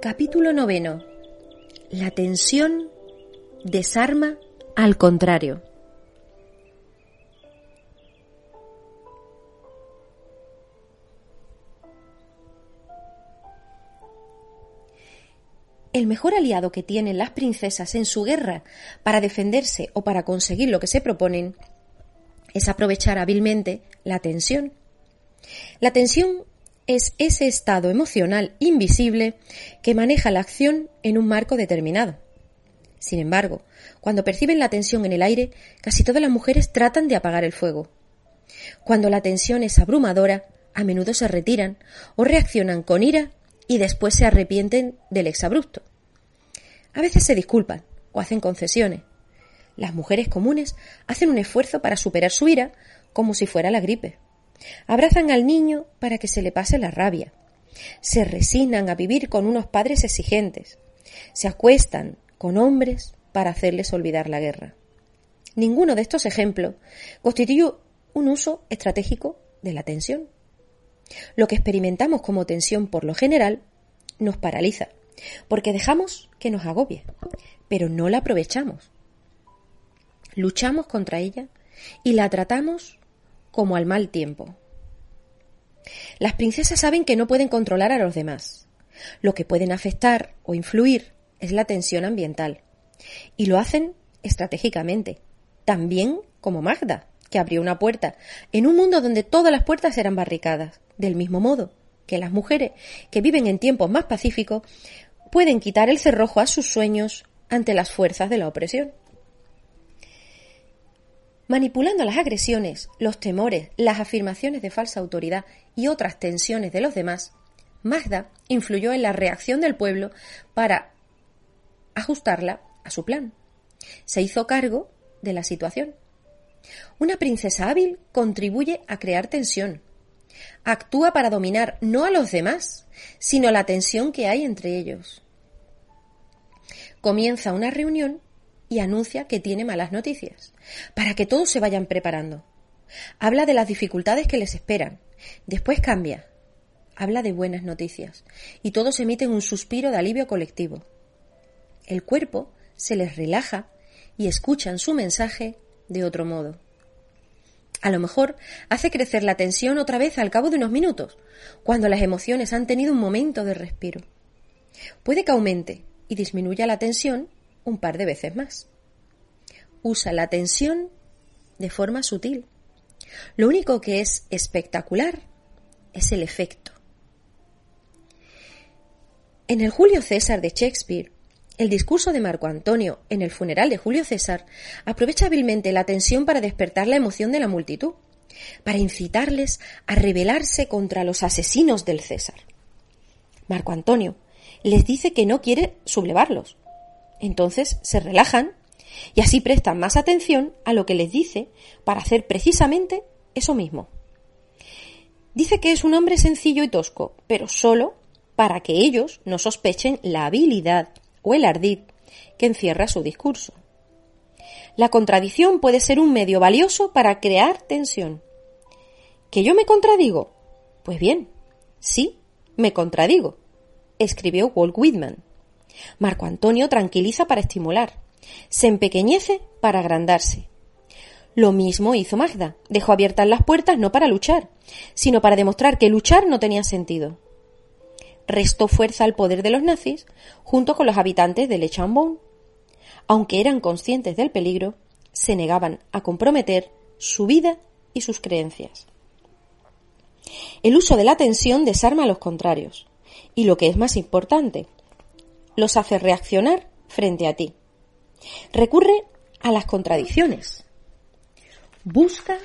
Capítulo noveno. La tensión desarma al contrario. El mejor aliado que tienen las princesas en su guerra para defenderse o para conseguir lo que se proponen es aprovechar hábilmente la tensión. La tensión es ese estado emocional invisible que maneja la acción en un marco determinado. Sin embargo, cuando perciben la tensión en el aire, casi todas las mujeres tratan de apagar el fuego. Cuando la tensión es abrumadora, a menudo se retiran o reaccionan con ira y después se arrepienten del exabrupto. A veces se disculpan o hacen concesiones. Las mujeres comunes hacen un esfuerzo para superar su ira como si fuera la gripe. Abrazan al niño para que se le pase la rabia. Se resignan a vivir con unos padres exigentes. Se acuestan con hombres para hacerles olvidar la guerra. Ninguno de estos ejemplos constituye un uso estratégico de la tensión. Lo que experimentamos como tensión por lo general nos paraliza, porque dejamos que nos agobie, pero no la aprovechamos. Luchamos contra ella y la tratamos como al mal tiempo. Las princesas saben que no pueden controlar a los demás. Lo que pueden afectar o influir es la tensión ambiental. Y lo hacen estratégicamente. También como Magda, que abrió una puerta en un mundo donde todas las puertas eran barricadas. Del mismo modo que las mujeres que viven en tiempos más pacíficos pueden quitar el cerrojo a sus sueños ante las fuerzas de la opresión. Manipulando las agresiones, los temores, las afirmaciones de falsa autoridad y otras tensiones de los demás, Magda influyó en la reacción del pueblo para ajustarla a su plan. Se hizo cargo de la situación. Una princesa hábil contribuye a crear tensión. Actúa para dominar no a los demás, sino la tensión que hay entre ellos. Comienza una reunión y anuncia que tiene malas noticias, para que todos se vayan preparando. Habla de las dificultades que les esperan. Después cambia. Habla de buenas noticias. Y todos emiten un suspiro de alivio colectivo. El cuerpo se les relaja y escuchan su mensaje de otro modo. A lo mejor hace crecer la tensión otra vez al cabo de unos minutos, cuando las emociones han tenido un momento de respiro. Puede que aumente y disminuya la tensión un par de veces más. Usa la tensión de forma sutil. Lo único que es espectacular es el efecto. En el Julio César de Shakespeare, el discurso de Marco Antonio en el funeral de Julio César aprovecha hábilmente la tensión para despertar la emoción de la multitud, para incitarles a rebelarse contra los asesinos del César. Marco Antonio les dice que no quiere sublevarlos, entonces se relajan y así prestan más atención a lo que les dice para hacer precisamente eso mismo. Dice que es un hombre sencillo y tosco, pero solo para que ellos no sospechen la habilidad o el ardid que encierra su discurso. La contradicción puede ser un medio valioso para crear tensión. ¿Que yo me contradigo? Pues bien, sí, me contradigo, escribió Walt Whitman. Marco Antonio tranquiliza para estimular. Se empequeñece para agrandarse. Lo mismo hizo Magda. Dejó abiertas las puertas no para luchar, sino para demostrar que luchar no tenía sentido. Restó fuerza al poder de los nazis junto con los habitantes de Le Chambon. Aunque eran conscientes del peligro, se negaban a comprometer su vida y sus creencias. El uso de la tensión desarma a los contrarios. Y lo que es más importante, los hace reaccionar frente a ti. Recurre a las contradicciones. Busca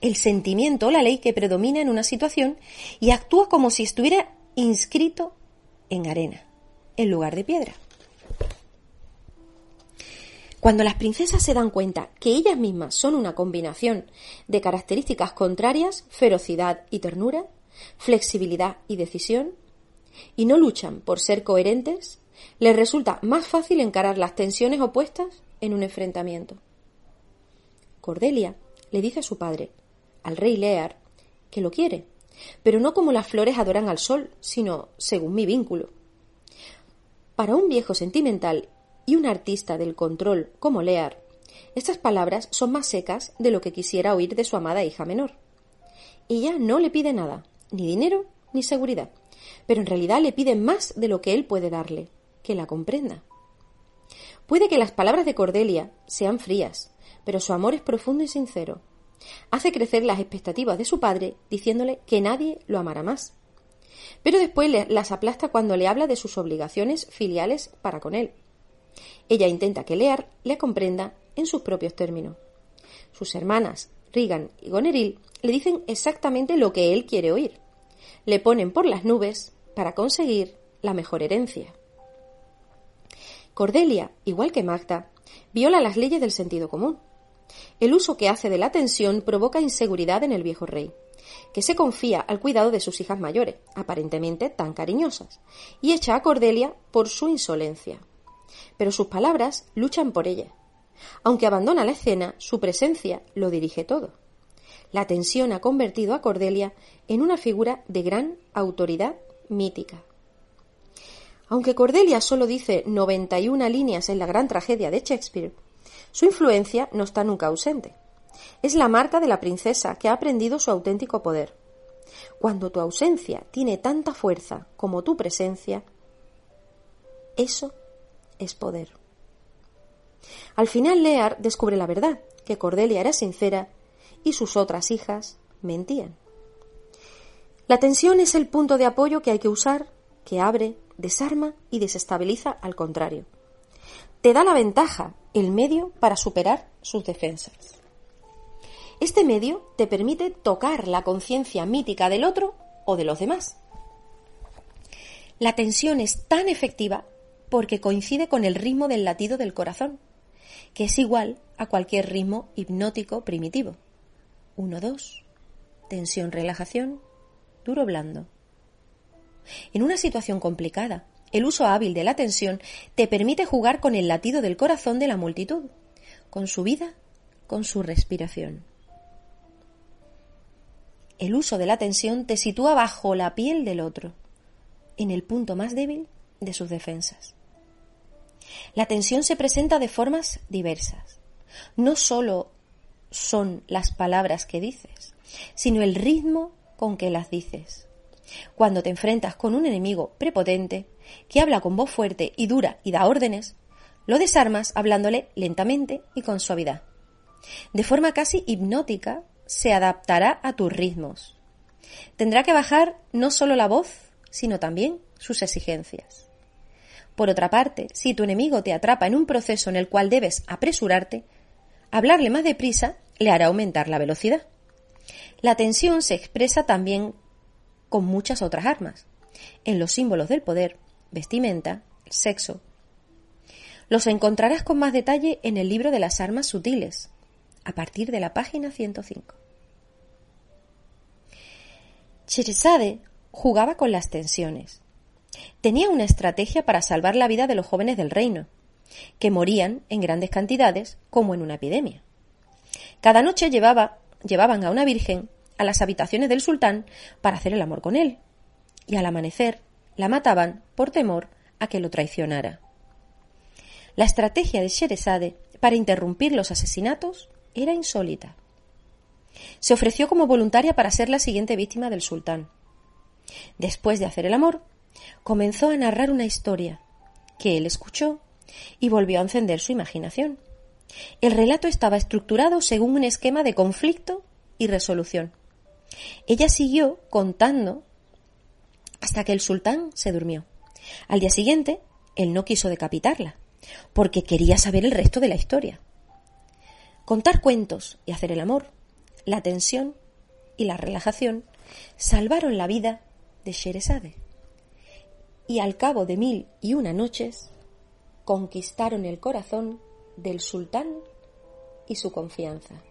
el sentimiento o la ley que predomina en una situación y actúa como si estuviera inscrito en arena, en lugar de piedra. Cuando las princesas se dan cuenta que ellas mismas son una combinación de características contrarias, ferocidad y ternura, flexibilidad y decisión, y no luchan por ser coherentes, les resulta más fácil encarar las tensiones opuestas en un enfrentamiento. Cordelia le dice a su padre, al rey Lear, que lo quiere, pero no como las flores adoran al sol, sino según mi vínculo. Para un viejo sentimental y un artista del control como Lear, estas palabras son más secas de lo que quisiera oír de su amada hija menor. Ella no le pide nada, ni dinero ni seguridad, pero en realidad le pide más de lo que él puede darle, que la comprenda. Puede que las palabras de Cordelia sean frías, pero su amor es profundo y sincero. Hace crecer las expectativas de su padre diciéndole que nadie lo amará más. Pero después las aplasta cuando le habla de sus obligaciones filiales para con él. Ella intenta que Lear le comprenda en sus propios términos. Sus hermanas, Regan y Goneril, le dicen exactamente lo que él quiere oír. Le ponen por las nubes para conseguir la mejor herencia. Cordelia, igual que Magda, viola las leyes del sentido común. El uso que hace de la tensión provoca inseguridad en el viejo rey, que se confía al cuidado de sus hijas mayores, aparentemente tan cariñosas, y echa a Cordelia por su insolencia. Pero sus palabras luchan por ella. Aunque abandona la escena, su presencia lo dirige todo. La tensión ha convertido a Cordelia en una figura de gran autoridad mítica. Aunque Cordelia solo dice 91 líneas en la gran tragedia de Shakespeare, su influencia no está nunca ausente. Es la marca de la princesa que ha aprendido su auténtico poder. Cuando tu ausencia tiene tanta fuerza como tu presencia, eso es poder. Al final Lear descubre la verdad, que Cordelia era sincera y sus otras hijas mentían. La tensión es el punto de apoyo que hay que usar, que abre, desarma y desestabiliza al contrario. Te da la ventaja, el medio para superar sus defensas. Este medio te permite tocar la conciencia mítica del otro o de los demás. La tensión es tan efectiva porque coincide con el ritmo del latido del corazón, que es igual a cualquier ritmo hipnótico primitivo. 1-2. Tensión, relajación, duro, blando. En una situación complicada, el uso hábil de la tensión te permite jugar con el latido del corazón de la multitud, con su vida, con su respiración. El uso de la tensión te sitúa bajo la piel del otro, en el punto más débil de sus defensas. La tensión se presenta de formas diversas. No solo son las palabras que dices, sino el ritmo con que las dices. Cuando te enfrentas con un enemigo prepotente, que habla con voz fuerte y dura y da órdenes, lo desarmas hablándole lentamente y con suavidad. De forma casi hipnótica, se adaptará a tus ritmos. Tendrá que bajar no solo la voz, sino también sus exigencias. Por otra parte, si tu enemigo te atrapa en un proceso en el cual debes apresurarte, hablarle más deprisa le hará aumentar la velocidad. La tensión se expresa también con muchas otras armas, en los símbolos del poder, vestimenta, sexo. Los encontrarás con más detalle en el libro de las armas sutiles, a partir de la página 105. Cheresade jugaba con las tensiones tenía una estrategia para salvar la vida de los jóvenes del reino, que morían en grandes cantidades como en una epidemia. Cada noche llevaba, llevaban a una virgen a las habitaciones del sultán para hacer el amor con él, y al amanecer la mataban por temor a que lo traicionara. La estrategia de Sheresade para interrumpir los asesinatos era insólita. Se ofreció como voluntaria para ser la siguiente víctima del sultán. Después de hacer el amor, comenzó a narrar una historia que él escuchó y volvió a encender su imaginación. El relato estaba estructurado según un esquema de conflicto y resolución. Ella siguió contando hasta que el sultán se durmió. Al día siguiente, él no quiso decapitarla, porque quería saber el resto de la historia. Contar cuentos y hacer el amor, la tensión y la relajación salvaron la vida de Sheresade y al cabo de mil y una noches conquistaron el corazón del sultán y su confianza.